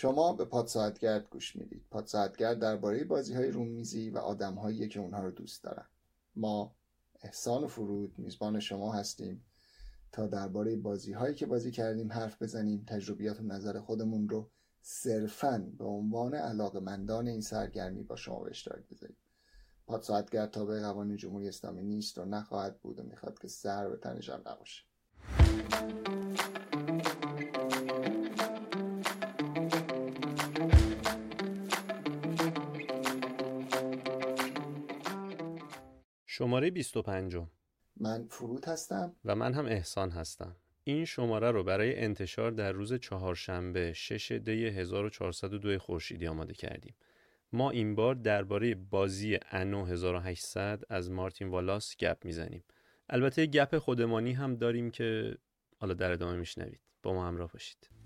شما به پاد ساعتگرد گوش می‌دید. پاد ساعتگرد درباره بازی های رومیزی و آدم که اونها رو دوست دارن. ما احسان و فرود میزبان شما هستیم تا درباره بازی هایی که بازی کردیم حرف بزنیم. تجربیات و نظر خودمون رو صرفا به عنوان علاقمندان این سرگرمی با شما به اشتراک بذاریم. پاد ساعتگرد تابع قوانین جمهوری اسلامی نیست و نخواهد بود و می‌خواد که سر به تنش نباشه. شماره 25 من فرود هستم. و من هم احسان هستم. این شماره رو برای انتشار در روز چهارشنبه 6 دی 1402 خورشیدی آماده کردیم. ما این بار درباره بازی انو 1800 از مارتین والاس گپ می‌زنیم. البته گپ خودمانی هم داریم که حالا در ادامه میشنوید. با ما همراه باشید.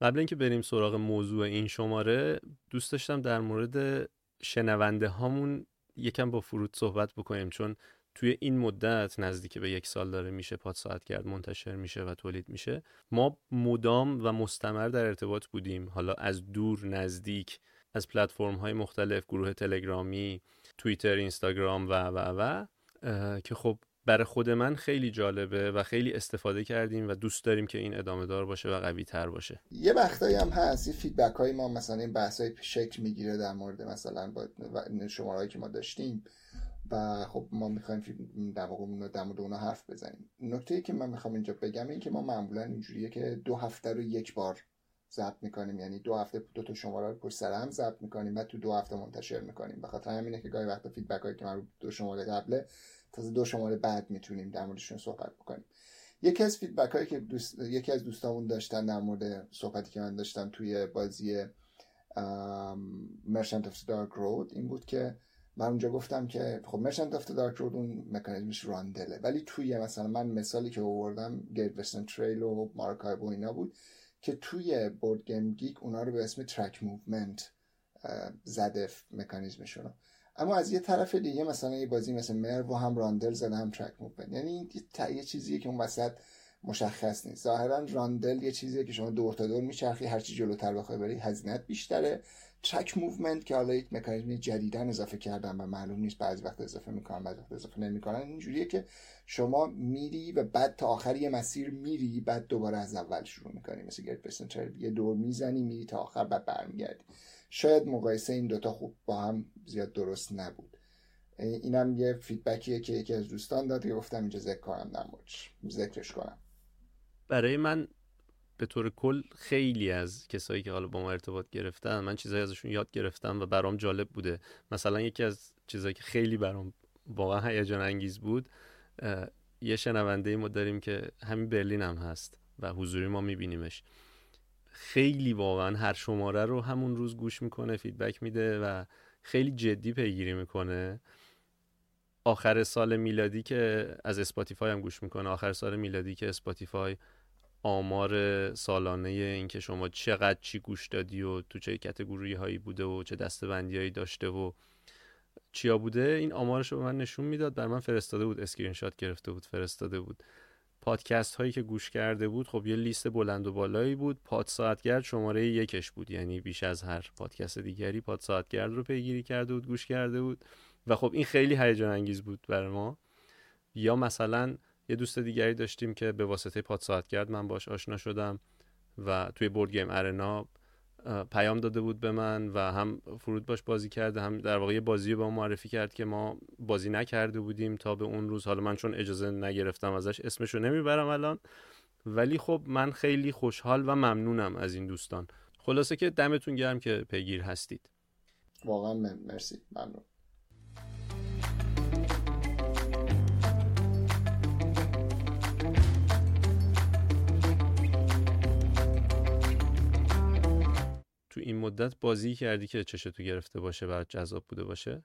قبل اینکه بریم سراغ موضوع این شماره دوست داشتم در مورد شنونده هامون یکم با فرود صحبت بکنیم چون توی این مدت نزدیک به یک سال داره میشه پاد ساعت کرد منتشر میشه و تولید میشه. ما مدام و مستمر در ارتباط بودیم. حالا از دور نزدیک از پلتفرم های مختلف گروه تلگرامی توییتر اینستاگرام و و و که خب برای خود من خیلی جالبه و خیلی استفاده کردیم و دوست داریم که این ادامه دار باشه و قوی تر باشه. یه وقتایی هم هست این feedback های ما مثلا این بحث های شکل می‌گیره در مورد مثلا با شماره که ما داشتیم و خب ما می‌خوایم در واقع در مورد اونا حرف بزنیم. نکته که من می‌خوام اینجا بگم این که ما معمولا اینجوریه که دو هفته رو یک بار ضبط می‌کنیم. یعنی دو هفته دو تا شماره رو پشت سر هم ضبط می‌کنیم و تو دو هفته منتشر می‌کنیم. به خاطر همینه که گاهی وقتا feedback هایی که من رو دو شماره قبله تازه دو شماره بعد می‌تونیم در موردشون صحبت بکنیم. یکی از feedback هایی که دوست... یکی از دوستامون داشتن در مورد صحبتی که من داشتم توی بازی Merchants of Dark Road این بود که من اونجا گفتم که خب Merchants of Dark Road اون مکانیزمش rondel ه ولی توی مثلا من مثالی که آوردم Great Western Trail و Maracaibo و اینا بود که توی BoardGameGeek اونا رو به اسم track movement زده مکانیزمشون اما از یه طرف دیگه مثلا یه بازی مثل Merv هم rondel زده هم track movement یعنی این یه چیزیه که اون وسط مشخص نیست. ظاهرا rondel یه چیزیه که شما دور تا دور میچرخی هرچی جلوتر بخوای بری هزینت بیشتره. track movement که حالا یک مکانیزم جدیدن اضافه کردن و معلوم نیست بعضی وقت اضافه می‌کنن بعضی وقت اضافه نمی‌کنن اینجوریه که شما میری و بعد تا آخر یه مسیر میری بعد دوباره از اول شروع می‌کنی. مثل گرد یه دور می‌زنی میری تا آخر بعد برمیگردی. شاید مقایسه این دوتا خوب با هم زیاد درست نبود. اینم یه فیدبکیه که یکی از دوستان داد که گفتم اینجا ذکر کنم در ذکرش کنم. برای من به طور کل خیلی از کسایی که حالا با ما ارتباط گرفتن من چیزایی ازشون یاد گرفتم و برام جالب بوده. مثلا یکی از چیزایی که خیلی برام واقعا هیجان انگیز بود یه شنونده ما داریم که همین برلین هم هست و حضوری ما میبینیمش. خیلی واقعا هر شماره رو همون روز گوش می‌کنه فیدبک میده و خیلی جدی پیگیری می‌کنه. آخر سال میلادی که از Spotify هم گوش می‌کنه. آخر سال میلادی که Spotify آمار سالانه اینکه شما چقدر چی گوش دادی و تو چه category هایی بوده و چه دسته هایی داشته و چیا بوده این آمارش رو به من نشون می‌داد. بر من فرستاده بود اسکرین شات گرفته بود فرستاده بود. پادکست هایی که گوش کرده بود خب یه لیست بلند و بالایی بود. پاد ساعتگرد شماره یکش بود. یعنی بیش از هر پادکست دیگری پاد ساعتگرد رو پیگیری کرده بود گوش کرده بود. و خب این خیلی هیجان انگیز بود برای ما. یا مثلا یه دوست دیگری داشتیم که به واسطه پاد ساعتگرد من باش آشنا شدم و توی بورد گیم ارنا پیام داده بود به من و هم فرود باش بازی کرده هم در واقع بازی به ما معرفی کرد که ما بازی نکرده بودیم تا به اون روز. حالا من چون اجازه نگرفتم ازش اسمش رو نمی‌برم الان. ولی خب من خیلی خوشحال و ممنونم از این دوستان. خلاصه که دمتون گرم که پیگیر هستید. واقعا مرسی. ممنون. تو این مدت بازی کردی که چشتو گرفته باشه و جذاب بوده باشه؟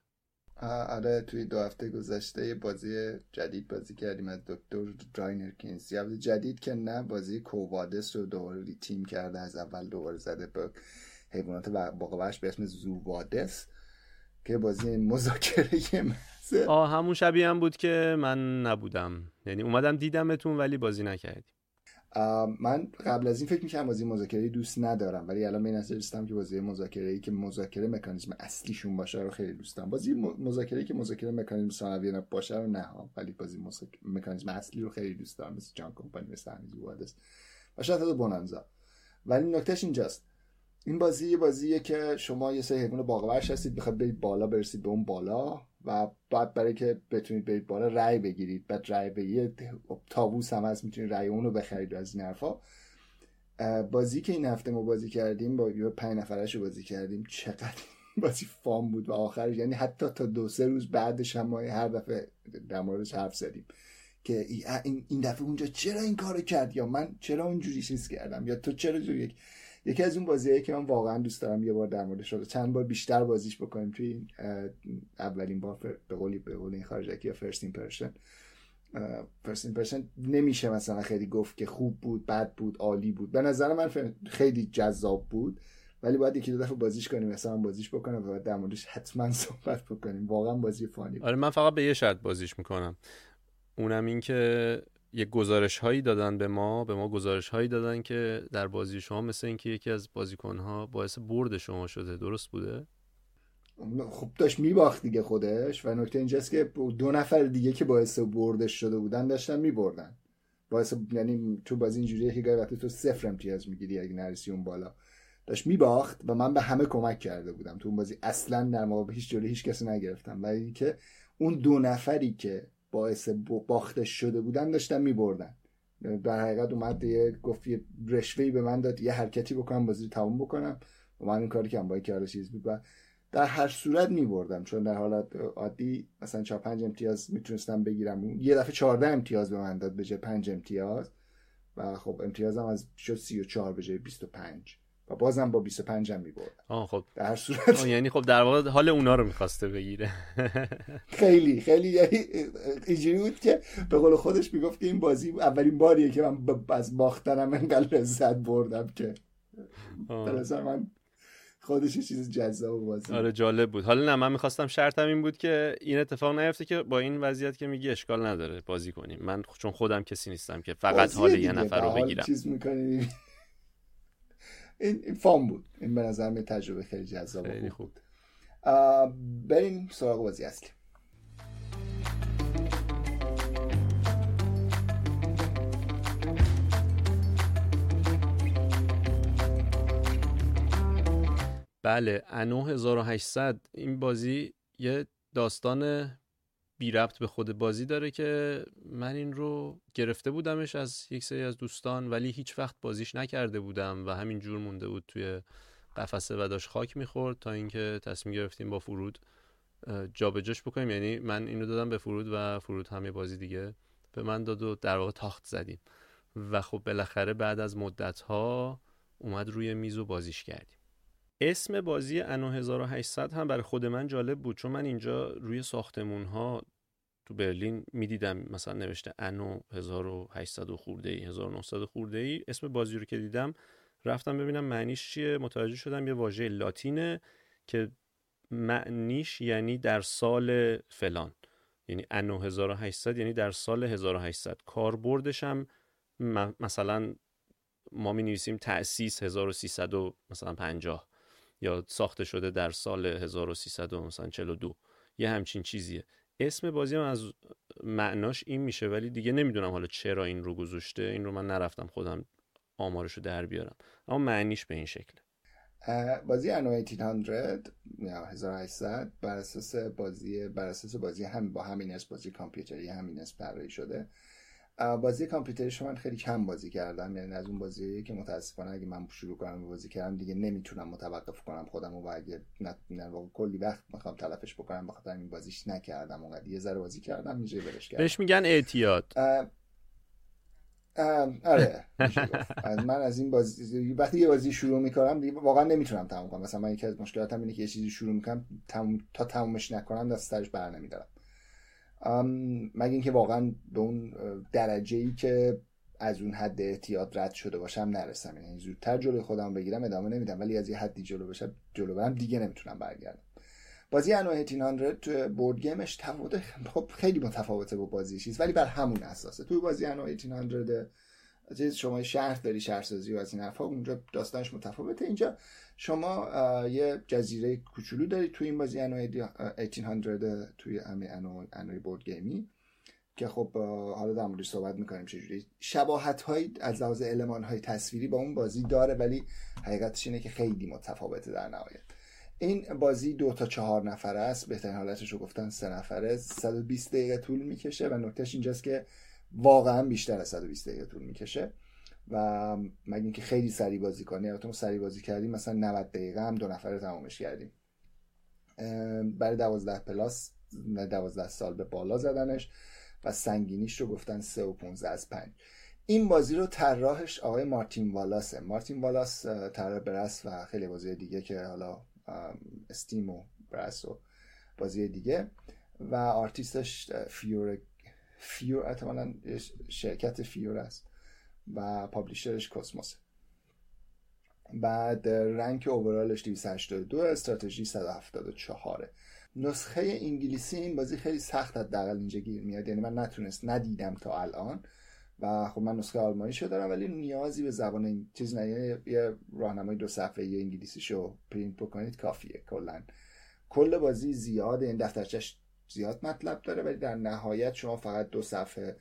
آره توی دو هفته گذشته یه بازی جدید بازی کردیم از دکتر دراینر کینز یه جدید که نه بازی کووادس رو دوباره تیم کرده. از اول دوباره زده به حیوانات باقوش به اسم زووادس که بازی مذاکره محض آه همون شبیه هم بود که من نبودم. یعنی اومدم دیدمتون ولی بازی نکردی من قبل از این فکر می‌کنم بازی مذاکره دوست ندارم ولی الان این رسیدم که بازی مذاکره ای که مذاکره مکانیزم اصلیشون باشه رو خیلی دوست دارم. بازی مذاکره ای که مذاکره مکانیزم ثانویه باشه رو نه ولی بازی مکانیزم اصلی رو خیلی دوست دارم مثل جان کمپانی مثل همیزی وادس و شاید حتی بونانزا. ولی نکتهش اینجاست. این بازی یه بازیه که شما یه سری حیوان باغورش هستید بخواد برید بالا برسید به اون بالا. و بعد برای که بتونید برید بالا رأی بگیرید. بعد رأی به یه تابوس هم هست می‌تونید رأی اون رو بخرید از این حرفا. بازی که این هفته ما بازی کردیم با یه پنج نفرش رو بازی کردیم. چقدر بازی فام بود و آخرش یعنی حتی تا دو سه روز بعدش هم ما هر دفعه در موردش حرف زدیم که این دفعه اونجا چرا این کارو کرد؟ یا من چرا اونجوری چیز کردم؟ یا تو چرا یک یکی از اون بازیایی که من واقعا دوست دارم یه بار در موردش شده چند بار بیشتر بازیش بکنیم توی اولین بار به قولی به قول این خارجکی first impression first impression نمیشه مثلا خیلی گفت که خوب بود بد بود عالی بود. به نظر من خیلی جذاب بود. ولی باید یکی دو دفعه بازیش کنیم مثلا بازیش بکنم و بعد در موردش حتما صحبت بکنیم. واقعا بازی fun ی آره من فقط به یه شرط بازیش می‌کنم. اونم این که یک گزارش هایی دادن به ما به ما گزارش هایی دادن که در بازی شما مثل اینکه یکی از بازیکن ها باعث برد شما شده. درست بوده؟ خب داشت میباخت دیگه خودش و نکته اینجاست که دو نفر دیگه که باعث بردش شده بودن داشتن میبردن. باعث یعنی تو بازی اینجوریه که گاهی وقتی تو صفر امتیاز می‌گیری اگه نرسی اون بالا. داشت میباخت و من به همه کمک کرده بودم. تو اون بازی اصلا در مقابل هیچ جلوی هیچ کسی نگرفتم. ولی که اون دو نفری که باعث باختش شده بودن داشتن میبردن. در حقیقت اومد یه گفت یه رشوهی به من داد یه حرکتی بکنم بازی تموم بکنم. و من این کاری که باید کرده چیز بود و در هر صورت میبردم. چون در حالت عادی مثلا چهار پنج امتیاز می‌تونستم بگیرم. یه دفعه چهارده امتیاز به من داد به جای پنج امتیاز. و خب امتیازم از شد سی و چهار به جای بیست و بازم با 25 هم می‌برد آه خب. در صورت یعنی خب در واقع حال اونا رو می‌خواسته بگیره. خیلی خیلی یعنی اینجوری بود که به قول خودش می‌گفت که این بازی اولین باریه که من از باختنم انقدر لذت بردم که. به من خودش چیز جذاب بازی. آره جالب بود. حالا نه من می‌خواستم شرطم این بود که این اتفاق نیفته که با این وضعیت که میگی اشکال نداره بازی کنیم. من چون خودم کسی نیستم که فقط حال یه نفر رو بگیرم. چیز می‌کنی. این فام بود. این به نظر می تجربه خیلی جذاب خیلی خوب. بریم سراغ بازی اصلی. بله انو 1800 این بازی یه داستان بی ربط به خود بازی داره که من این رو گرفته بودمش از یک سری از دوستان ولی هیچ وقت بازیش نکرده بودم و همین جور مونده بود توی قفسه و داشت خاک می‌خورد تا اینکه تصمیم گرفتیم با فرود جابجاش بکنیم. یعنی من اینو دادم به فرود و فرود همه بازی دیگه به من داد و در واقع تاخت زدیم. و خب بالاخره بعد از مدت ها اومد روی میز و بازیش کردیم. اسم بازی انو 1800 هم برای خود من جالب بود چون من اینجا روی ساختمون ها تو برلین می‌دیدم مثلا نوشته انو 1800 خورده ای 1900 خورده ای اسم بازی رو که دیدم رفتم ببینم معنیش چیه. متوجه شدم یه واژه لاتینه که معنیش یعنی در سال فلان. یعنی انو 1800 یعنی در سال 1800 کاربردش هم مثلا ما می نویسیم تأسیس 1300 مثلا 50 یا ساخته شده در سال 1342 یه همچین چیزیه. اسم بازی هم از معناش این میشه ولی دیگه نمی‌دونم حالا چرا این رو گذاشته. این رو من نرفتم خودم آمارشو در بیارم. اما معنیش به این شکله. بازی انو 1800 یا 1800 بر اساس بازی بر اساس بازی هم با همین اسم بازی کامپیوتری همین اسم طراحی شده. بازی کامپیوتری شما من خیلی کم بازی کردم. یعنی از اون بازی که متاسفانه اگه من شروع کنم بازی کردم دیگه نمی‌تونم متوقف کنم خودم و اگه نه کلی وقت می‌خوام تلفش بکنم بخاطر این بازیش نکردم. اونقدر یه ذره بازی کردم اینجا برش کردم. بهش میگن اعتیاد. آره من از این بازی وقتی یه بازی شروع می‌کنم دیگه واقعا نمی‌تونم تموم کنم. مثلا من یکی از مشکلاتم اینه که یه چیزی شروع می‌کنم تا تمومش نکنم دست سرش بر نمیدارم. مگه اینکه واقعا به اون درجه ای که از اون حد احتیاط رد شده باشم نرسم. یعنی زودتر جلوی خودم بگیرم ادامه نمیدم. ولی از یه حدی جلو بشم جلو برم دیگه نمی‌تونم برگردم. بازی Anno 1800 تو board game ش تفاوت خب خیلی متفاوته با بازی چیز ولی بر همون اساسه. توی بازی Anno 1800 چیز شما شهر داری شهرسازی و از این حرفا اونجا داستانش متفاوته. اینجا شما یه جزیره کوچولو دارید توی این بازی Anno 1800 توی همین Anno Anno ی board game ی که خب حالا در موردش صحبت می‌کنیم چجوری. شباهت های از لحاظ المان های تصویری با اون بازی داره ولی حقیقتش اینه که خیلی متفاوته در نهایت. این بازی دو تا چهار نفره است. بهترین حالتش رو گفتن سه نفره. 120 دقیقه طول می‌کشه و نکتهش اینجاست که واقعا بیشتر از 120 دقیقه طول می‌کشه. و مگه اینکه خیلی سری بازی کنی البته ما سری بازی کردیم مثلا 90 دقیقه هم دو نفره تمامش کردیم. برای 12 پلاس 12 سال به بالا زدنش و سنگینیش رو گفتن 3 و 15 از 5 این بازی رو طراحش آقای مارتین والاسه. مارتین والاس طراح Brass و خیلی بازی دیگه که حالا Steam و Brass و بازی دیگه. و آرتیستش Fiore Fiore احتمالا شرکت Fiore است و publisher ش Kosmos بعد rank overall ش 282 استراتژی 174 نسخه انگلیسی این بازی خیلی سخت حداقل اینجا گیر میاد. یعنی من نتونست ندیدم تا الان. و خب من نسخه آلمانی شو دارم ولی نیازی به زبان این چیز نه یه راهنمای دو صفحه یه انگلیسی شو پرینت بکنید کافیه کلا. کل بازی زیاده. این دفترچش زیاد مطلب داره ولی در نهایت شما فقط دو صفحه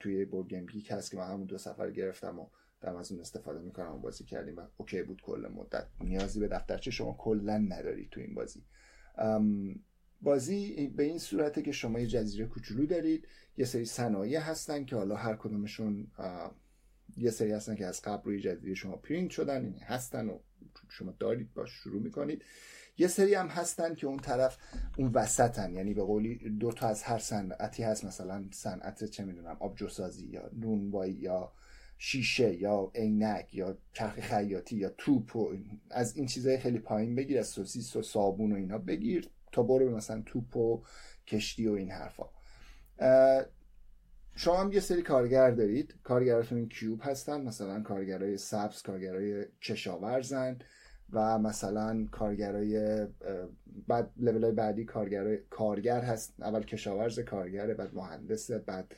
توی BoardGameGeek هست که من همون دو صفحه رو گرفتم و در از اون استفاده می‌کنم و بازی کردیم و OK بود کل مدت. نیازی به دفترچه شما کلا نداری تو این بازی. بازی به این صورته که شما یه جزیره کوچولو دارید یه سری صنایع هستن که حالا هر کدومشون یه سری هستن که از قبل روی جزیره شما پرینت شدن یعنی هستن و شما دارید باش شروع می‌کنید. یه سری هم هستن که اون طرف اون وسطن. یعنی به قولی دو تا از هر صنعتی هست. مثلا صنعت چه می‌دونم آبجوسازی یا نونوایی یا شیشه یا عینک یا چرخ خیاطی یا توپ و از این چیزهای خیلی پایین بگیر از سوسیس و صابون و اینا بگیر تا برو به مثلا توپ و کشتی و این حرفا. شما هم یه سری کارگر دارید. کارگراتون کیوب هستن. مثلا کارگرای سبز کارگرای کشاورزن. و مثلا کارگرای بعد لول های بعدی کارگر کارگر هست. اول کشاورز کارگره بعد مهندسه بعد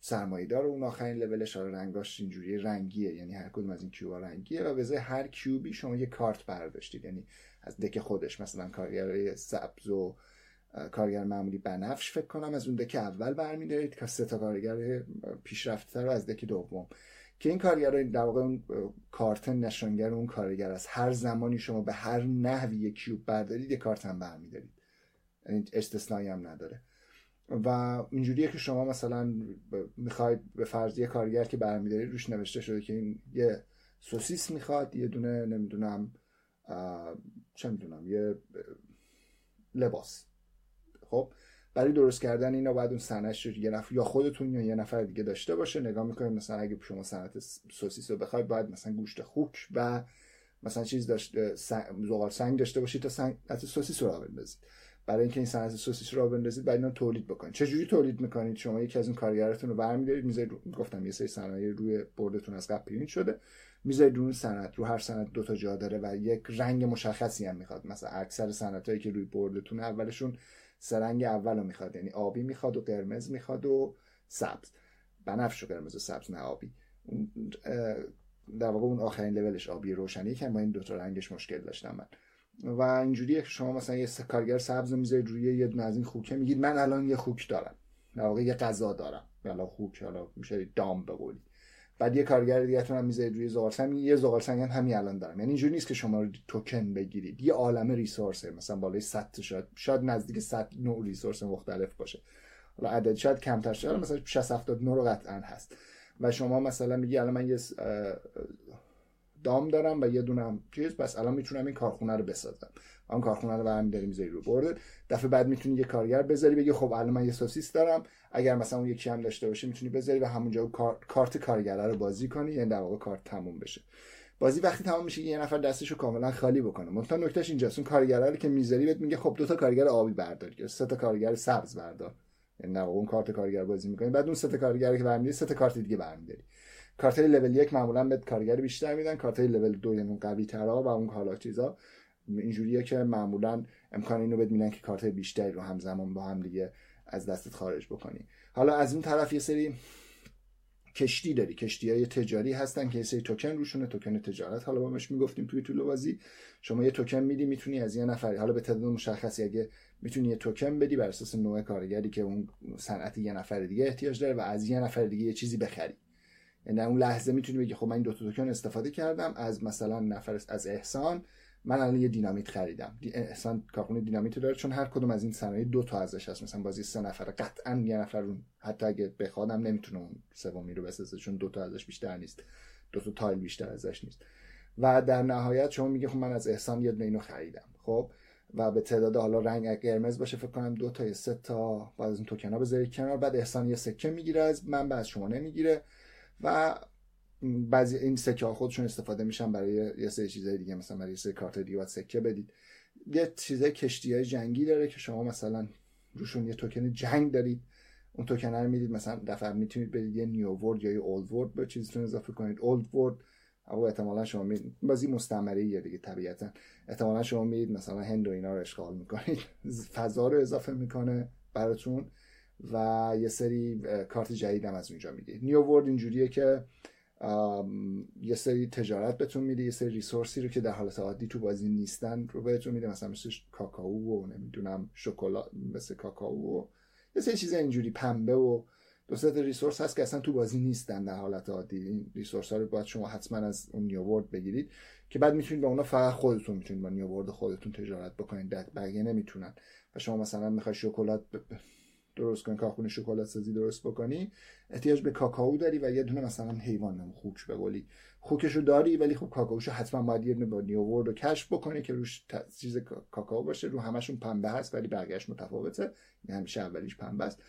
سرمایه‌دار. اون آخرین لولش حالا رنگاش اینجوری رنگیه. یعنی هر کدوم از این کیوبا رنگیه و به هر کیوبی شما یه کارت برداشتید. یعنی از دک خودش مثلا کارگرای سبز و کارگر معمولی بنفش فکر کنم از اون دک اول برمیدارید که سه تا کارگر پیشرفته رو از دک دوم. که این کارگر در واقع اون کارت نشانگر اون کارگر است. هر زمانی شما به هر نحوی یک کیوب بردارید یه کارت هم برمیدارید. یعنی استثنایی هم نداره. و اینجوریه که شما مثلا می‌خواید به فرض یه کارگر که برمیدارید روش نوشته شده که این یه سوسیس می‌خواد یه دونه نمی‌دونم چه می‌دونم یه لباس. خب؟ برای درست کردن اینا باید اون صنعتش رو یه نفر یا خودتون یا یه نفر دیگه داشته باشه. نگاه می‌کنید مثلا اگه شما صنعت سوسیس رو بخواید باید مثلا گوشت خوک و مثلا چیز داشته زغال سنگ داشته باشید تا صنعت سوسیس رو بندازید. برای اینکه این صنعت سوسیس رو بندازید باید اینا تولید بکنید. چه جوری تولید می‌کنید؟ شما یکی از اون کارگراتون رو برمیدارید می‌ذارید گفتم یه سری صنایع روی board تون از قبل پرینت شده. می‌ذارید رو صنعت رو هر صنعت دو تا جا داره و یک رنگ مشخصی هم می‌خواد. مثلا اکثر صنعتایی که روی بردتون اولشون سرنگ اول رو می‌خواد. یعنی آبی می‌خواد و قرمز می‌خواد و سبز. بنفش و قرمز و سبز نه آبی. در واقع اون آخرین لولش آبی روشنی که با این دوتا رنگش مشکل داشتم من. و اینجوریه که شما مثلا یه کارگر سبز رو می‌ذارید روی یه دونه از این خوکه میگید من الان یه خوک دارم. در واقع یه غذا دارم. حالا خوک حالا میشه دام بقولی بعد یه کارگر دیگه هم می‌ذارید روی زغال سنگ یه زغال سنگ هم همین الان دارم. یعنی اینجوری نیست که شما رو توکن بگیرید. یه عالمه ریسورسه مثلا بالای 100 شاید شاید نزدیک 100 نوع ریسورس مختلف باشه. حالا عدد شاید کمتر شده مثلا 60 70 نوع رو قطعا هست. و شما مثلا میگی الان من یه دام دارم و یه دونم چیز پس الان می‌تونم این کارخونه رو بسازم. اون کارخونه رو برمی‌داری می‌ذاری رو برده دفعه بعد می‌تونی یه کارگر بذاری بگی خب الان من یه سوسیس دارم. اگر مثلا اون یکی هم داشته باشی می‌تونی بذاری و همونجا کارت کارگره رو بازی کنی. یعنی در واقع کارت تموم بشه. بازی وقتی تمام میشه یه نفر دستش رو کاملا خالی بکنه. مثلا نکتهش اینجاست. اون کارگره رو که می‌ذاری بهت میگه خب دو تا کارگر آبی بردار. یا سه تا کارگر سبز بردار. یعنی اون کارت کارگر بازی می‌کنی. بعد اون سه تا کارگر که برمیداری سه تا کارت دیگه برمیداری. کارت لول یک معمولا به کارگر بیشتر میدن. کارت لول دو یعنی قوی ترا و اون حالا چیزا. اینجوریه که معمولا امکان اینو بهت میدن که کارت بیشتری رو همزمان با هم دیگه از دستت خارج بکنی. حالا از اون طرف یه سری کشتی داری. کشتی های تجاری هستن که یه سری توکن روشونه. توکن تجارت. حالا با مش می‌گفتیم توی طول بازی. شما یه توکن میدی می‌تونی از یه نفر. حالا به تعداد مشخصی اگه می‌تونی یه توکن بدی بر اساس نوع کارگری که اون صنعت یه نفر دیگه احتیاج داره و از یه نفر دیگه یه چیزی بخری. یعنی اون لحظه می‌تونی بگی خب من این دو توکن استفاده کردم. از مثلا نفر از احسان من الان یه دینامیت خریدم. احسان کارخونه دینامیت داره چون هر کدوم از این صنایع دو تا ازش هست. مثلا بازی سه نفره قطعا یه نفر اون حتی اگه بخوادم نمی‌تونه اون سومی رو بسازه چون دو تا ازش بیشتر نیست. دو تا تایل بیشتر ازش نیست. و در نهایت شما میگه خب من از احسان یه اینو خریدم. خب؟ و به تعداد حالا رنگ قرمز باشه فکر کنم دو تا یا سه تا بعد از اون توکن ها بذاری کنار. بعد احسان یه سکه می‌گیره از من از شما نمی‌گیره. و بعضی این سکه ها خودشون استفاده میشن برای یه سری چیزای دیگه مثلا برای یه سری کارت دیگه باید سکه بدید. یه چیزای کشتی های جنگی داره که شما مثلا روشون یه توکن جنگ دارید اون توکن رو می‌دید مثلا دفعه می‌تونید برید یه نیو ورد یا یه اولد ورد به چیزتون اضافه کنید. اولد ورد او احتمالا شما می بازی مستمره یه دیگه طبیعتا. احتمالا شما میید مثلا هند و اینا رو اشغال می‌کنید. فضا رو اضافه می‌کنه براتون و یه سری کارت جدید هم از اونجا می‌گیرید. نیو ورد اینجوریه که یه سری تجارت بهتون میده یه سری ریسورسی رو که در حالت عادی تو بازی نیستن رو بهتون میده مثلا مثل کاکائو و نمی‌دونم شکلات مثل کاکائو و یه سری چیز اینجوری پنبه و دو ریسورس هست که اصلا تو بازی نیستن در حالت عادی. این ریسورس ها رو باید شما حتما از اون نیوورد بگیرید که بعد می‌تونید با اونا فقط خودتون می‌تونید با نیوورد خودتون تجارت بکنید. بقیه نمی‌تونن. و شما مثلا می‌خوای شکلات درست کنی کارخونه شکلات سازی درست بکنی احتیاج به کاکائو داری و یه دونه مثلا حیوان خوک به قولی. خوکشو داری ولی خب کاکائوشو حتما باید یه دونه با New World رو کشف بکنی که روش چیز کاکائو باشه. رو همشون پنبه هست ولی بقیه‌اش متفاوته. یعنی همیشه اولیش پنبه است.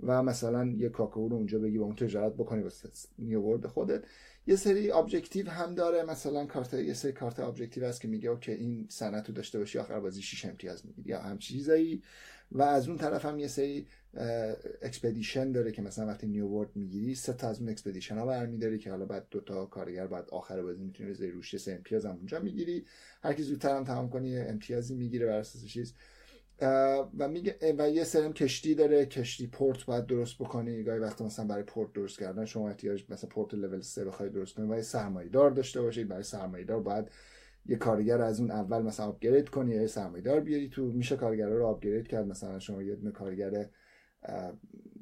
و مثلا یه کاکائو رو اونجا بگی با اون تجارت بکنی واسه New World خودت. یه سری objective هم داره. مثلا کارت یه سری کارت objective هست که میگه OK این صنعت داشته باشی آخر بازی 6 امتیاز می‌گیری یا همچین چیزایی. و از اون طرف هم یه سری expedition داره که مثلا وقتی New World می‌گیری سه تا از اون expedition ها برمیداری که حالا بعد دو تا کارگر بعد آخر بازی می‌تونی بذاری روش سه امتیاز هم اونجا می‌گیری. هر کی زودتر هم تمام کنی امتیازی می‌گیره بر اساس چیز. و میگه و یه سری هم کشتی داره کشتی پورت باید درست بکنی. گاهی وقتا مثلا برای پورت درست کردن شما احتیاج مثلا port level 3 بخوای درست کنی یه سرمایه دار داشته باشید برای سرمایه دار باید یه کارگر از اون اول مثلا آپگرید کنی یا سرمایه دار بیاری تو. میشه کارگر رو آپگرید کرد. مثلا شما یه کارگر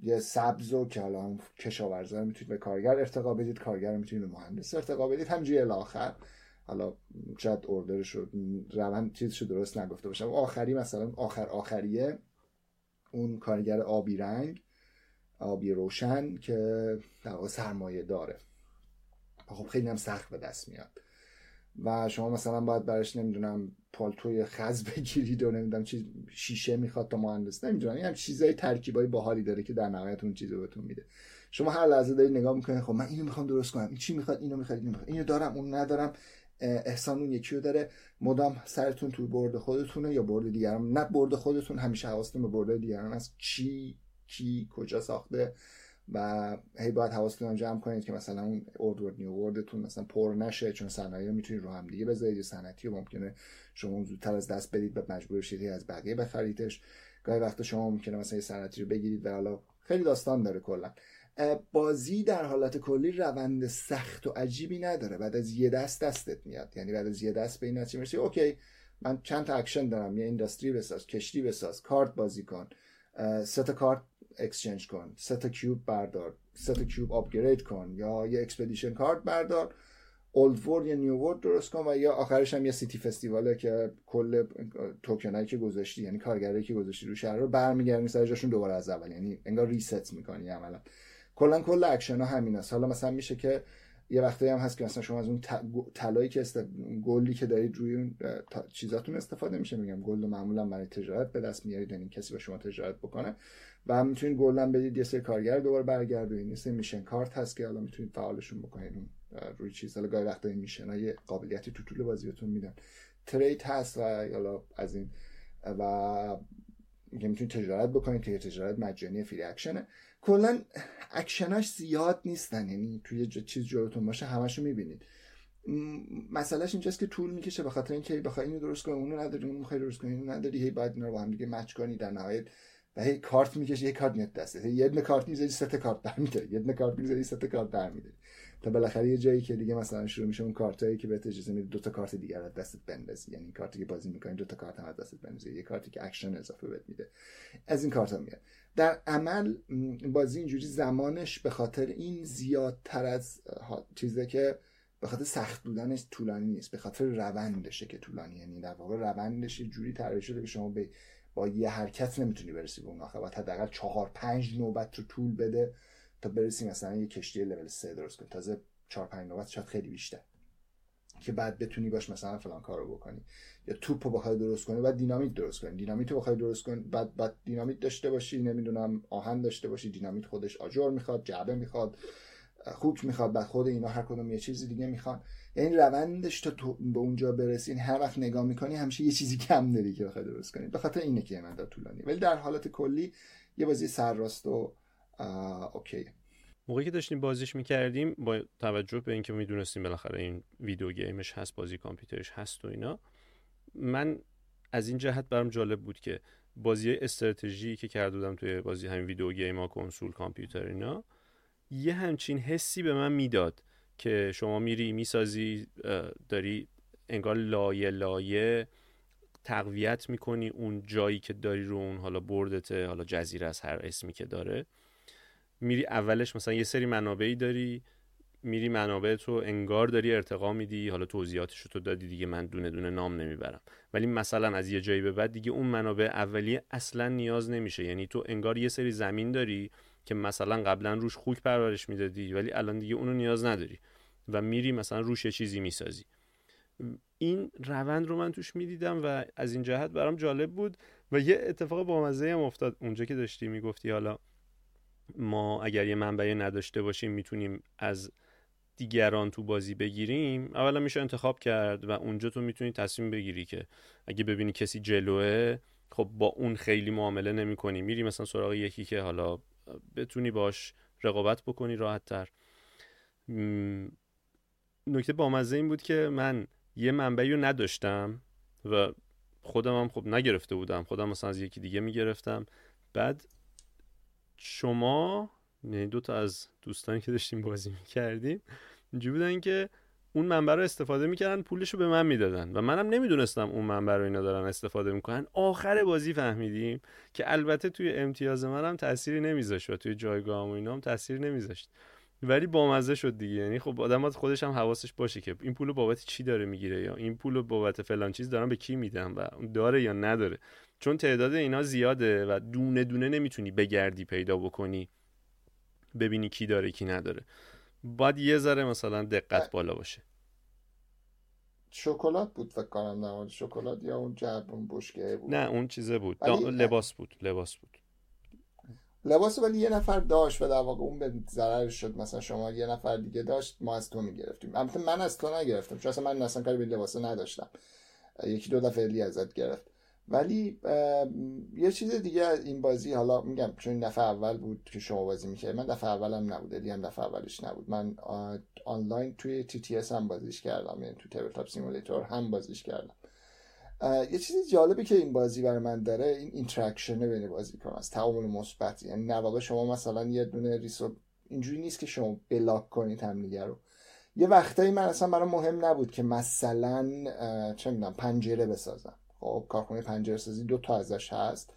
یه سبزو که حالا هم کشاورزا می‌تونید به کارگر ارتقا بدید کارگر می‌تونید به مهندس ارتقا بدید. همجوری الاخر حالا شاید اوردرش رو روند چیزشو درست نگفته باشم. آخری مثلا آخر آخریه اون کارگر آبی رنگ آبی روشن که در سرمایه داره. خب خیلی هم سخت به دست میاد. و شما مثلا باید برش نمی‌دونم پالتوی خز بگیرید و نمی‌دونم چیز شیشه می‌خواد تا مهندس. نمی‌دونم این هم چیزای ترکیبای باحالی داره که در نهایت اون چیزو بهتون میده. شما هر لحظه دارید نگاه می‌کنید خب من اینو می‌خوام درست کنم. این چی می‌خواد؟ اینو می‌خواد اینو می‌خواد. اینو دارم اون ندارم. احسان اون یکی رو داره. مدام سرتون توی برد خودتونه یا برد دیگران؟ نه برد خودتون همیشه حواستون به برد دیگران از چی کی کجا ساخته؟ و هی باید حواستون هم جمع کنید که مثلا اون Old World New World تون مثلا پر نشه چون صنایع می‌تونید رو هم دیگه بذارید صنعتی و ممکنه شما زودتر از دست بدید و مجبور بشید از بقیه بخریدش. گاهی وقت شما ممکنه مثلا یه صنعتی رو بگیرید و حالا خیلی داستان داره کلا. بازی در حالت کلی روند سخت و عجیبی نداره. بعد از یه دست دستت میاد. یعنی بعد از یه دست به این نتیجه OK من چند تا اکشن دارم. یه industry بساز کشتی بساز کارت بازی کن. سه تا کارت exchange کن سه تا cube بردار سه تا cube upgrade کن یا یه expedition کارت بردار Old World یا New World درست کن و یا آخرش هم یه city festival ه که کل توکنایی که گذاشتی یعنی کارگرایی که گذاشتی رو شهر رو برمیگردی سر جاشون دوباره از اول یعنی انگار reset می‌کنی عملا. کلا کل اکشن ها همین است حالا مثلا میشه که یه وقتی هم هست که مثلا شما از اون طلایی که است... gold ی که دارید روی اون چیزاتون استفاده میشه. میگم gold معمولا برای تجارت به دست میارید یعنی کسی با شما تجارت بکنه. و هم می‌تونید gold بدید یه سری کارگر دوباره برگردونید. یه سری mission کارت هست که حالا می‌تونید فعالشون بکنید. اون روی چیز. حالا گاهی وقتا این mission یه قابلیتی تو طول بازی بهتون میدن. trade هست و حالا از این و می‌تونید تجارت بکنید که تجارت مجانی free action ه. کلا اکشناش زیاد نیستن. یعنی توی چیز جلوتون باشه همشو می‌بینید. مسئلهش اینجاست که طول می‌کشه به خاطر اینکه بخوای اینو درست کنی اونو نداری اونو می‌خوای درست کنی اونو نداری هی باید اینا رو با هم دیگه match کنی در نهایت. و هی کارت می‌کشی یه کارت میاد دستت یه دونه کارت می‌ذاری سه تا کارت در میده یه دونه کارت می‌ذاری سه تا کارت در میده تا بالاخره یه جایی که دیگه مثلا شروع میشه اون کارتایی که بهت اجازه میده دو تا کارت دیگه از دستت بندازی. یعنی کارتی که بازی می‌کنی دو تا کارت هم از دستت بندازی. یه کارتی که اکشن اضافه بهت میده. از این کارت میاد. در عمل بازی اینجوری زمانش به خاطر این زیادتر از چیزی که به خاطر سخت بودنش طولانی نیست. به خاطر روندشه که طولانی. یعنی در واقع روندش جوری طراحی شده که شما به با یه حرکت نمی‌تونی برسی به اون آخر. باید حداقل چهار پنج نوبت رو طول بده. تا برسی مثلا یه کشتی لول سه درست کنی تازه چهار پنج نوبت شاید خیلی بیشتر. که بعد بتونی باش مثلا فلان کارو بکنی. یا توپ رو بخوای درست کنی بعد دینامیت درست کنی. دینامیت رو بخوای درست کنی بعد بعد دینامیت داشته باشی نمی‌دونم آهن داشته باشی دینامیت خودش آجر می‌خواد جعبه می‌خواد خوک می‌خواد بعد خود اینا هر کدوم یه چیزی دیگه می‌خوان. یعنی روندش تا تو به اونجا برسی یعنی هر وقت نگاه می‌کنی همیشه یه چیزی کم داری که بخوای درست کنی. به خاطر اینه که من طولانی ولی در حالت کلی یه بازی سرراست و OK. موقعی که داشتیم بازیش می‌کردیم با توجه به اینکه می‌دونستیم بالاخره این video game ش هست بازی کامپیوترش هست و اینا من از این جهت برام جالب بود که بازی استراتژی که کرده بودم توی بازی همین video game ها کنسول کامپیوتر اینا یه همچین حسی به من می‌داد که شما میری می‌سازی داری انگار لایه لایه تقویت می‌کنی اون جایی که داری رو اون حالا بردته حالا جزیره از هر اسمی که داره. میری اولش مثلا یه سری منابعی داری میری منابع تو انگار داری ارتقا میدی حالا توضیحاتش رو تو دادی دیگه من دونه دونه نام نمی‌برم. ولی مثلا از یه جایی به بعد دیگه اون منابع اولیه اصلا نیاز نمیشه. یعنی تو انگار یه سری زمین داری که مثلا قبلا روش خوک پرورش می‌دادی ولی الان دیگه اونو نیاز نداری و میری مثلا روش یه چیزی می‌سازی. این روند رو من توش می‌دیدم و از این جهت برام جالب بود و یه اتفاق بامزه هم افتاد. اونجا که داشتی می‌گفتی حالا ما اگر یه منبعی نداشته باشیم می‌تونیم از دیگران تو بازی بگیریم. اولا میشه انتخاب کرد و اونجا تو می‌تونی تصمیم بگیری که اگه ببینی کسی جلوه خب با اون خیلی معامله نمی کنی میری مثلا سراغ یکی که حالا بتونی باش رقابت بکنی راحت تر نکته بامزه این بود که من یه منبعی رو نداشتم و خودم هم خب نگرفته بودم. خودم مثلا از یکی دیگه می‌گرفتم. بعد شما یعنی دو تا از دوستانی که داشتیم بازی می‌کردیم اینجوری بودن که اون منبع رو استفاده می‌کردن پولش رو به من می‌دادن و منم نمی‌دونستم اون منبع رو اینا دارن استفاده می‌کنن. آخر بازی فهمیدیم که البته توی امتیاز منم تأثیری نمیذاشت و توی جایگاه و اینا هم تأثیری نمیذاشت. ولی بامزه شد دیگه. یعنی خب آدم خودش هم حواسش باشه که این پول بابت چی داره می‌گیره یا این پول بابت فلان چیز دارن به کی میدن و داره یا نداره. چون تعداد اینا زیاده و دونه دونه نمی‌تونی بگردی پیدا بکنی ببینی کی داره کی نداره. باید یه ذره مثلا دقت بالا باشه. شکلات بود فکر کنم نه شکلات یا اون جعب اون بشکه بود؟ نه اون چیزه بود. لباس بود لباس بود. لباس ولی یه نفر داشت و در واقع اون به ضرر شد. مثلا شما یه نفر دیگه داشت ما از تو می‌گرفتیم. البته من از تو نگرفتم چون اصلا من اصلا کاری به لباس نداشتم. یکی دو دفعه الی ازت گرفت. ولی یه چیز دیگه این بازی حالا میگم چون دفعه اول بود که شما بازی می‌کرد من دفعه اولم نبود الی هم دفعه اولش نبود. من آنلاین توی تی تی هم بازیش کردم یعنی توی تیبل تاپ سیمولیتور هم بازیش کردم. یه چیزی جالبی که این بازی برای من داره این interaction بین بازیکناست تعامل مثبت. یعنی در واقع شما مثلا یه دونه resource و اینجوری نیست که شما block کنید همدیگه رو. یه وقتایی من اصلا برای مهم نبود که مثلا چه می‌دونم پنجره بسازم. خب کارخونه پنجره سازی دو تا ازش هست.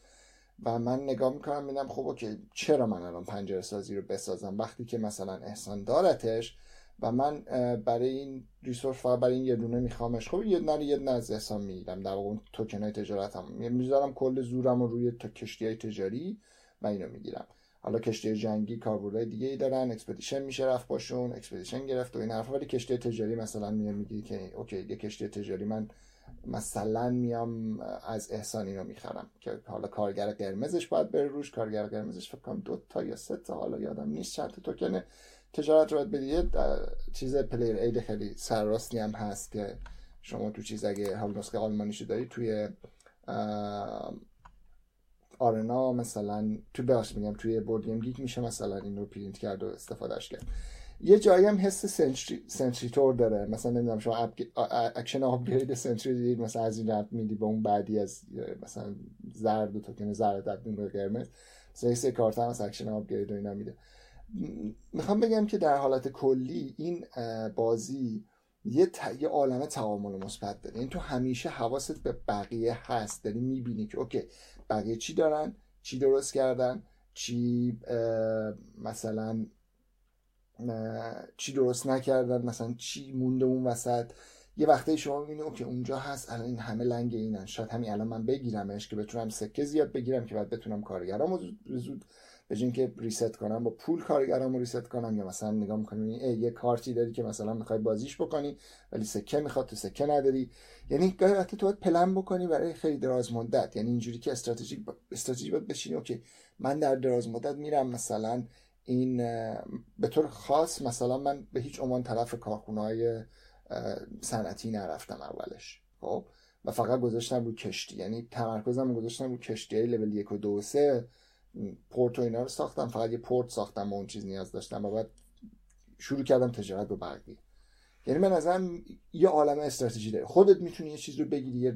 و من نگاه می‌کنم میگم خب OK چرا من الان پنجره سازی رو بسازم؟ وقتی که مثلا احسان دارتش و من برای این resource فقط برای این یه دونه میخوامش خب یه دونه یه دونه از احسان می‌گیرم. در واقع اون توکن های تجارت هم می‌ذارم کل زورم رو روی تا کشتی های تجاری و اینو می‌گیرم. حالا کشتی جنگی کاربردهای دیگه ای دارن expedition میشه رفت باشون expedition گرفت و این حرفا. ولی کشتی تجاری مثلا میگه میگی که OK یه کشتی تجاری من مثلا میام از احسان اینو می‌خرم که حالا کارگر قرمزش باید بره روش کارگر قرمزش فکر کنم دو تا یا سه تا حالا یادم نیست چند توکن تجارت رو باید بدید چیز پلیر اید خیلی سرراستی هم هست که شما تو چیز اگه حال نسخه آلمانیشو دارید توی آرنا مثلا تو بخش میگم توی بورد گیم گیک میشه مثلا این رو پرینت کرد و استفادهش کرد. یه جایی هم حس سنتری, سنتریتور داره. مثلا نمی‌دونم شما اپ... اکشن آپگرید سنتری دیدید مثلا از این رب میدی به اون بعدی از مثلا زرد و توکن زرد تبدیل به قرمز. مثلا سه کارت هم از action upgrade و اینا میده. می‌خوام بگم که در حالت کلی این بازی یه, ت... یه عالم تعامل مثبت داره. این یعنی تو همیشه حواست به بقیه هست. داری می‌بینی که OK بقیه چی دارن؟ چی درست کردن؟ چی مثلا چی درست نکردن مثلا چی مونده اون وسط. یه وقتی شما می‌بینی OK اونجا هست الان این همه لنگ اینن. شاید همین الان من بگیرمش که بتونم سکه زیاد بگیرم که بعد بتونم کارگرامو زود به اینکه reset کنم با پول کارگرامو reset کنم. یا مثلا نگاه می‌کنم یه کارتی داری که مثلا می‌خوای بازیش بکنی ولی سکه می‌خواد تو سکه نداری. یعنی گاهی وقتی تو باید پلن بکنی برای خیلی دراز مدت. یعنی اینجوری که استراتژی استراتژی باید بشینی okay من در دراز مدت میرم مثلا این به طور خاص مثلا من به هیچ عنوان طرف کارخونه های صنعتی نرفتم اولش خب؟ و فقط گذاشتم رو کشتی. یعنی تمرکزم گذاشتم رو کشتی. های لول یک و دو و سه پورت و اینا رو ساختم. فقط یه پورت ساختم و اون چیز نیاز داشتم و بعد شروع کردم تجارت به بقیه یعنی من ازم یه عالم استراتژی داره خودت می‌تونی یه چیز رو بگیری یه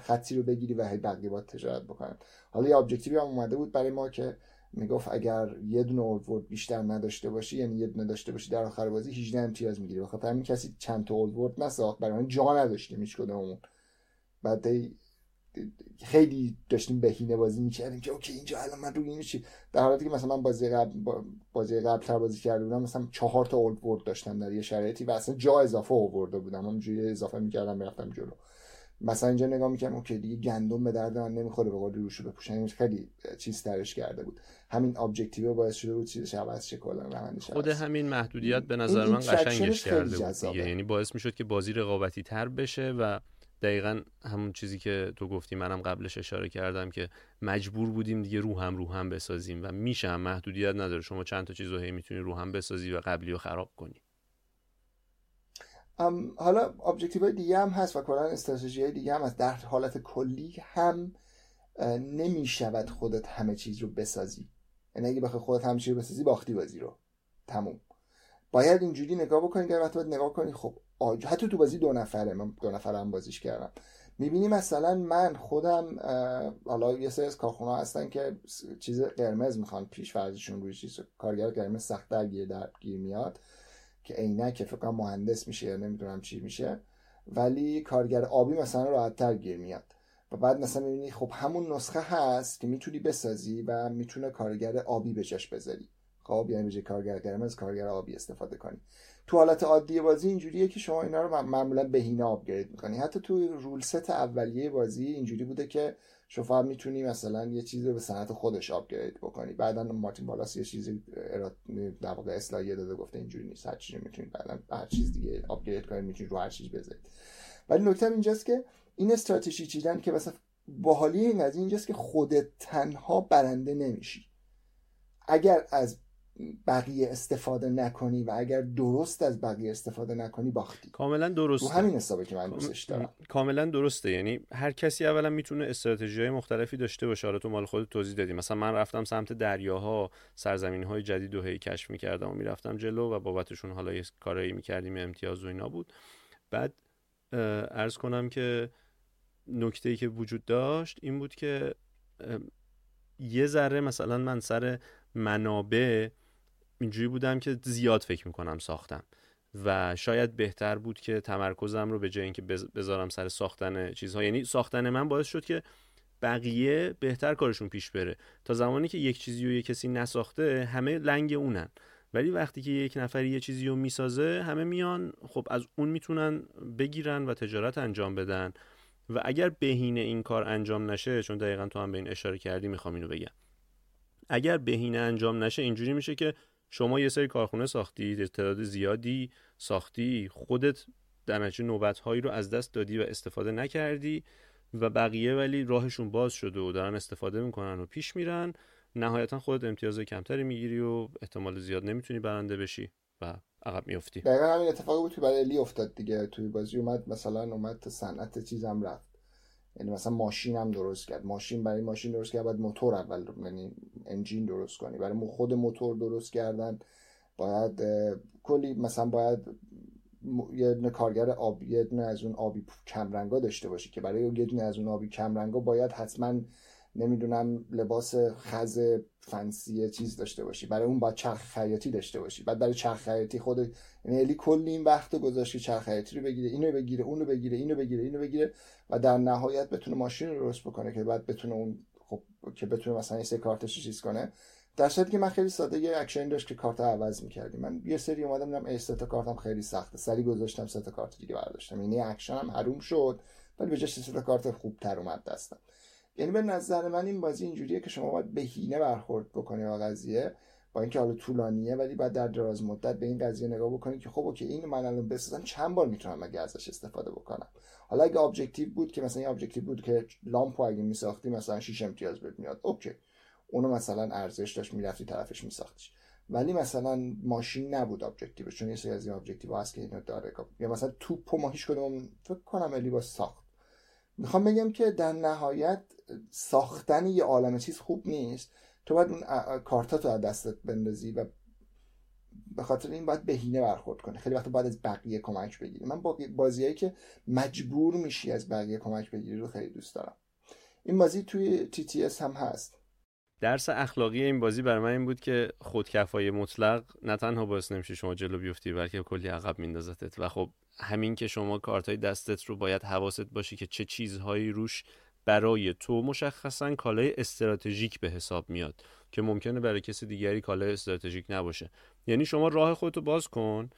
خطی رو بگیری و هی بقیه باید تجارت بکنن. حالا یه ابجکتیوی هم اومده بود برای ما که می‌گفت اگر یه دونه اولد بیشتر نداشته باشی یعنی یه دونه داشته باشی در آخر بازی 18 امتیاز می‌گیری. بخاطر همین کسی چند تا اولد نساخت برای من جا نداشتیم هیچ کدوممون. بعد خیلی داشتیم بهینه بازی می‌کردیم که اوکی اینجا الان من روی اینو چی؟ در حالی که مثلا من بازی قبل بازی قبل تر بازی کرده بودم مثلا چهار تا اولد داشتم در یه شرایطی و اصلا جا اضافه آورده بودم. همونجوری اضافه می‌کردم می‌رفتم جلو. مثلا اینجا نگاه می‌کنم اوکی دیگه گندم به درد من نمی‌خوره به قول روشو بپوشن این خیلی چیز ترش کرده بود. همین ابجکتیو باعث شده بود چیزش عوض شه کلا خود همین محدودیت به نظر من قشنگش کرده بود یعنی باعث می‌شد که بازی رقابتی تر بشه و دقیقا همون چیزی که تو گفتی منم قبلش اشاره کردم که مجبور بودیم دیگه رو هم رو هم بسازیم و میشه هم. محدودیت نداره. شما چند تا چیز رو هی می‌تونی رو هم بسازی و قبلی رو خراب کنی. حالا ابجکتیو دیگه هم هست و کلا استراتژی دیگه هم هست. در حالت کلی هم نمی‌شود خودت همه چیز رو بسازی. یعنی اگه بخوای خودت همه چیز رو بسازی باختی بازی رو. تموم. باید اینجوری نگاه بکنی که وقتی نگاه کنی خب حتی تو بازی دو نفره من دو نفره هم بازیش کردم. می‌بینی مثلا من خودم حالا یه سری از کارخونه هستن که چیز قرمز می‌خوان پیش فرضشون روی چیز کارگر قرمز سخت در گیر, در گیر میاد. که عینک فکر مهندس میشه یا نمی‌دونم چی میشه ولی کارگر آبی مثلا راحت تر گیر میاد. و بعد مثلا می‌بینی خب همون نسخه هست که می‌تونی بسازی و می‌تونه کارگر آبی جاش بذاری. خب یعنی به کارگر قرمز کارگر آبی استفاده کنی. تو حالت عادی بازی اینجوریه که شما اینا رو معمولا بهینه آپگرید می‌کنی. حتی تو رول ست اولیه بازی اینجوری بوده که شما می‌تونی مثلا یه چیزی رو به صنعت خودش آپگرید بکنی. بعدا مارتین بالاس یه چیزی در واقع اصلاحیه داده گفته اینجوری نیست. هر چیزی می‌تونید بعدا هر چیز دیگه آپگرید کنید می‌تونید رو هر چیز بذارید ولی نکته اینجاست که این استراتژی چیدن که مثلا باحالی این از اینجاست که خودت تنها برنده نمیشی. اگر از بقیه استفاده نکنی و اگر درست از بقیه استفاده نکنی باختی. کاملا درسته. رو همین حسابه که من دوستش دارم. کاملا درسته. یعنی هر کسی اولا می‌تونه استراتژی های مختلفی داشته باشه. حالا تو مال خود توضیح دادی. مثلا من رفتم سمت دریاها سرزمین های جدید و هی کشف می‌کردم و می‌رفتم جلو و بابتشون حالا یه کارایی می‌کردیم امتیاز و اینا بود. بعد ارز کنم که نکته ای که وجود داشت این بود که یه ذره مثلا من سر منابع اینجوری بودم که زیاد فکر می‌کنم ساختم و شاید بهتر بود که تمرکزم رو به جای اینکه بذارم سر ساختن چیزها یعنی ساختن من باعث شد که بقیه بهتر کارشون پیش بره. تا زمانی که یک چیزی رو یک کسی نساخته همه لنگ اونن. ولی وقتی که یک نفری یه چیزی رو می‌سازه همه میان خب از اون می‌تونن بگیرن و تجارت انجام بدن. و اگر بهینه این کار انجام نشه چون دقیقا تو هم به این اشاره کردی می‌خوام اینو بگم. اگر بهینه انجام نشه اینجوری میشه که شما یه سری کارخونه ساختی تعداد زیادی ساختی خودت در نتیجه نوبت هایی رو از دست دادی و استفاده نکردی و بقیه ولی راهشون باز شده و دارن استفاده می‌کنن و پیش میرن. نهایتا خودت امتیاز کمتری می‌گیری و احتمال زیاد نمی‌تونی برنده بشی و عقب میفتی دقیقا همین اتفاقی بود که برای الی افتاد دیگه. توی بازی اومد مثلا اومد صنعت چیزم رفت. یعنی مثلا ماشین هم درست کرد. ماشین برای ماشین درست کرد باید موتور اول یعنی انجین درست کنی. برای خود موتور درست کردن باید کلی مثلا باید یه دونه کارگر آبی یه دونه از اون آبی کمرنگا داشته باشی که برای یه دونه از اون آبی کمرنگا باید حتما نمی‌دونم لباس خز فنسی چیز داشته باشی برای اون باید چرخ خیاطی داشته باشی. بعد برای چرخ خیاطی خود یعنی الی کلی این وقت گذاشتی چرخ خیاطی رو بگیره اینو بگیره اونو بگیره اینو بگیره اینو بگیره و در نهایت بتونه ماشین رو درست بکنه که بعد بتونه اون خب که بتونه مثلا سه کارتش چیز کنه. در صورتی که من خیلی ساده یه اکشن داشت که کارت عوض می‌کردی من یه سری اومدم دیدم ای تا کارتم خیلی سخته. سری گذاشتم سه تا کارت دیگه برداشتم. یعنی اکشن هم حروم شد ولی به جاش سه تا کارت خوب تر اومد دستم. یعنی به نظر من این بازی اینجوریه که شما باید بهینه برخورد بکنی با قضیه با اینکه حالا طولانیه ولی بعد در دراز مدت به این قضیه نگاه بکنی که خب okay این من الان بسازم چند بار می‌تونم مگه ازش استفاده بکنم؟ حالا اگه objective بود که مثلا این objective بود که لامپو اگه میساختی مثلا 6 امتیاز بهت میاد okay. اونو مثلا ارزش داشت می‌رفتی طرفش میساختیش. ولی مثلا ماشین نبود objective چون یه سری از این objective هست که اینو داره. یا مثلا توپو ما هیچ کدوم فکر کنم الی با ساخت. می‌خوام بگم که در نهایت ساختن یه عالم چیز خوب نیست. تو باید اون کارتاتو از دستت بندازی و به خاطر این باید بهینه برخورد کنه خیلی وقت باید از بقیه کمک بگیری. من با بازیایی که مجبور میشی از بقیه کمک بگیری رو خیلی دوست دارم. این بازی توی TTS هم هست. درس اخلاقی این بازی برای من این بود که خودکفایی مطلق نه تنها باعث نمیشه شما جلو بیفتی بلکه کلی عقب میندازتت. و خب همین که شما کارتای دستت رو باید حواست باشی که چه چیزهایی روش برای تو مشخصا کالای استراتژیک به حساب میاد که ممکنه برای کسی دیگری کالای استراتژیک نباشه. یعنی شما راه خودتو باز کن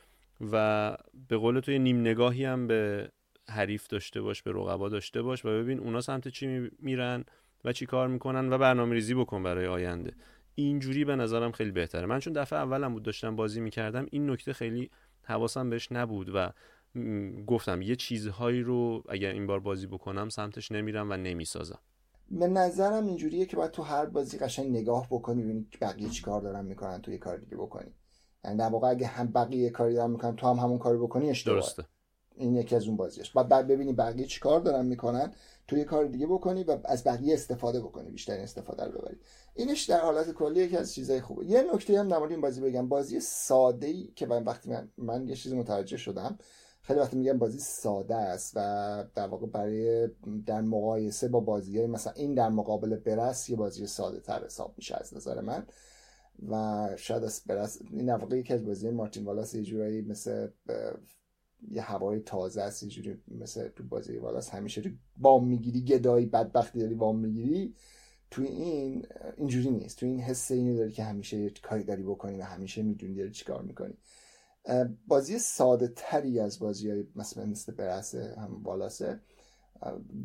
و به قول تو نیم نگاهی هم به حریف داشته باش به رقبا داشته باش و ببین اونا سمت چی میرن. و چی کار می‌کنن و برنامه ریزی بکن برای آینده. اینجوری به نظرم خیلی بهتره. من چون دفعه اولم بود داشتم بازی می‌کردم این نکته خیلی حواسم بهش نبود و گفتم یه چیزهایی رو اگر این بار بازی بکنم سمتش نمیرم و نمی‌سازم. به نظرم اینجوریه که باید تو هر بازی قشنگ نگاه بکنی ببینی بقیه چی کار دارن می‌کنن تو یه کار دیگه بکنی. یعنی در واقع اگه هم بقیه کاری دارن می‌کنن تو هم همون کاری بکنی اشتباه. درسته. این یکی از اون بازیش بعد بعد ببینی بقیه چی کار دارن می‌کنن تو یه کار دیگه بکنی و از بقیه استفاده بکنی بیشتر استفاده رو ببری. اینش در حالت کلی یکی از چیزای خوبه. یه نکته هم در مورد این بازی بگم. بازی ساده ای که من وقتی من, من یه چیزی متوجه شدم خیلی وقتی میگم بازی ساده است و در واقع برای در مقایسه با بازی های مثلا این در مقابل برس یه بازی ساده تر حساب میشه از نظر من. و شاید از برس این در واقع یکی از بازی مارتین والاس یه جورایی مثل یه هوای تازه است یه جوری مثل تو بازی والاس همیشه تو وام می‌گیری گدایی بدبختی داری وام می‌گیری. تو این اینجوری نیست. تو این حس اینو داری که همیشه یه کاری داری بکنی و همیشه می‌دونی داری چیکار می‌کنی. بازی ساده تری از بازی های مثل مثل برسه هم والاسه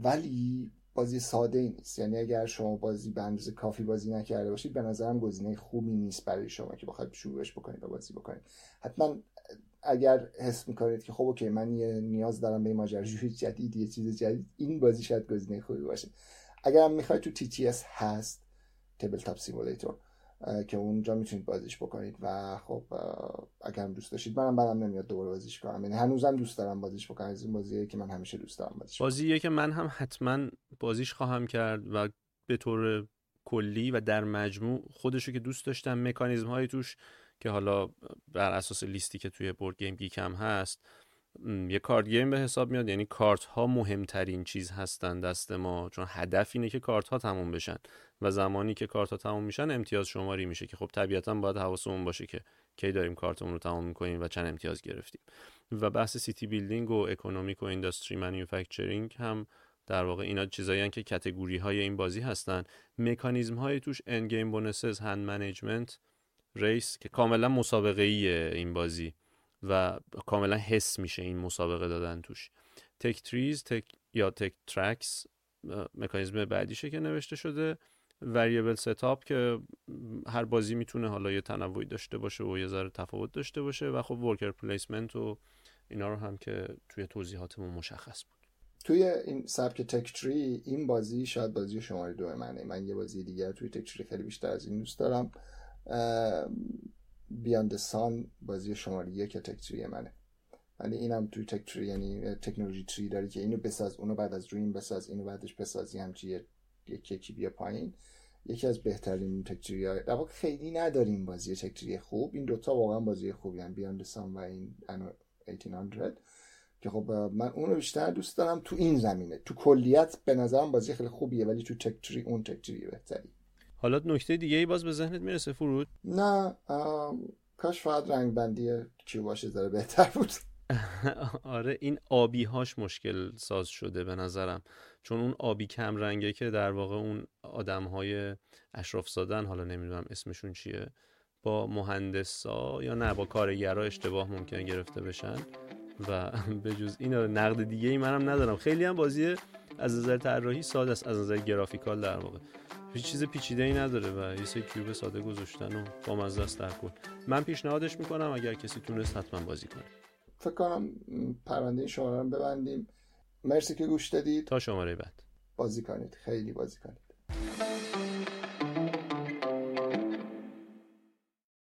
ولی بازی ساده ای نیست. یعنی اگر شما بازی به اندازه کافی بازی نکرده باشید به نظرم گزینه خوبی نیست برای شما که بخواید شروعش بکنید و بازی بکنید. حتما اگر حس می‌کنید که خب okay من یه نیاز دارم به ماجراجوی جدید یه چیز جدید این بازی شاید گزینه خوبی باشه. اگر هم می‌خواید تو TTS هست Tabletop Simulator که اونجا می‌تونید بازیش بکنید و خب اگر هم دوست داشتید منم بدم نمیاد دوباره بازیش کنم. یعنی هنوزم دوست دارم بازیش بکنم. از این بازیه که من همیشه دوست دارم بازیش بازیه که من هم حتما بازیش خواهم کرد و به طور کلی و در مجموع خودشو که دوست داشتم مکانیزم های توش که حالا بر اساس لیستی که توی BoardGameGeek م هست یه card game به حساب میاد یعنی کارت ها مهمترین چیز هستن دست ما. چون هدف اینه که کارت ها تموم بشن و زمانی که کارت ها تموم میشن امتیاز شماری میشه که خب طبیعتا باید حواسمون باشه که کی داریم کارتمون رو تمام می‌کنیم و چند امتیاز گرفتیم. و بحث city building و economic و industry manufacturing هم در واقع اینا چیزایی که category های این بازی هستن. مکانیزم های توش end game bonuses hand management race که کاملا مسابقه این بازی و کاملا حس میشه این مسابقه دادن توش. tech trees tech یا تک ترکس مکانیزم بعدیشه که نوشته شده. وریبل ستاپ که هر بازی می‌تونه حالا یه تنوعی داشته باشه و یه ذره تفاوت داشته باشه و خب ورکر پلیسمنت و اینا رو هم که توی توضیحاتمون مشخص بود. توی این سبک تک تری این بازی شاید بازی شماره دو منه. من یه بازی دیگر توی تک تری خیلی بیشتر از این دوست دارم. بیاند سان بازی شماره یک تک تری منه. ولی اینم توی تک تری یعنی تکنولوژی تری داری که اینو بساز اونو بعد از روی این بساز اینو بعدش بسازی همچی یک یکی بیا پایین. یکی از بهترین تکچری های در واقع خیلی نداریم بازی تکچری خوب. این دوتا واقعا بازی خوبی هم بیاند سام و این 1800 که خب من اون رو بیشتر دوست دارم تو این زمینه. تو کلیت به نظرم بازی خیلی خوبیه ولی تو تکچری اون تکچری بهتری. حالا نکته دیگه ای باز به ذهنت می‌رسه فرود؟ نه کاش فقط رنگ بندی کیو باشه داره بهتر بود. آره این آبی هاش مشکل ساز شده به نظرم. چون اون آبی کم رنگه که در واقع اون آدم های اشراف سادن حالا نمی‌دونم اسمشون چیه با مهندسا یا نه با کارگرا اشتباه ممکن گرفته بشن. و به جز این نقد دیگه ای منم ندارم. خیلی هم بازی از نظر طراحی ساده است از نظر گرافیکال در واقع. هیچ چیز پیچیده ای نداره و یه سری کیوب ساده گذاشتن و با مزه است در کل من پیشنهادش می‌کنم اگر کسی تونست حتما بازی کنه. فکر کنم پرونده شما رو ببندیم. مرسی که گوش دادید. تا شماره بعد. بازی کنید. خیلی بازی کنید.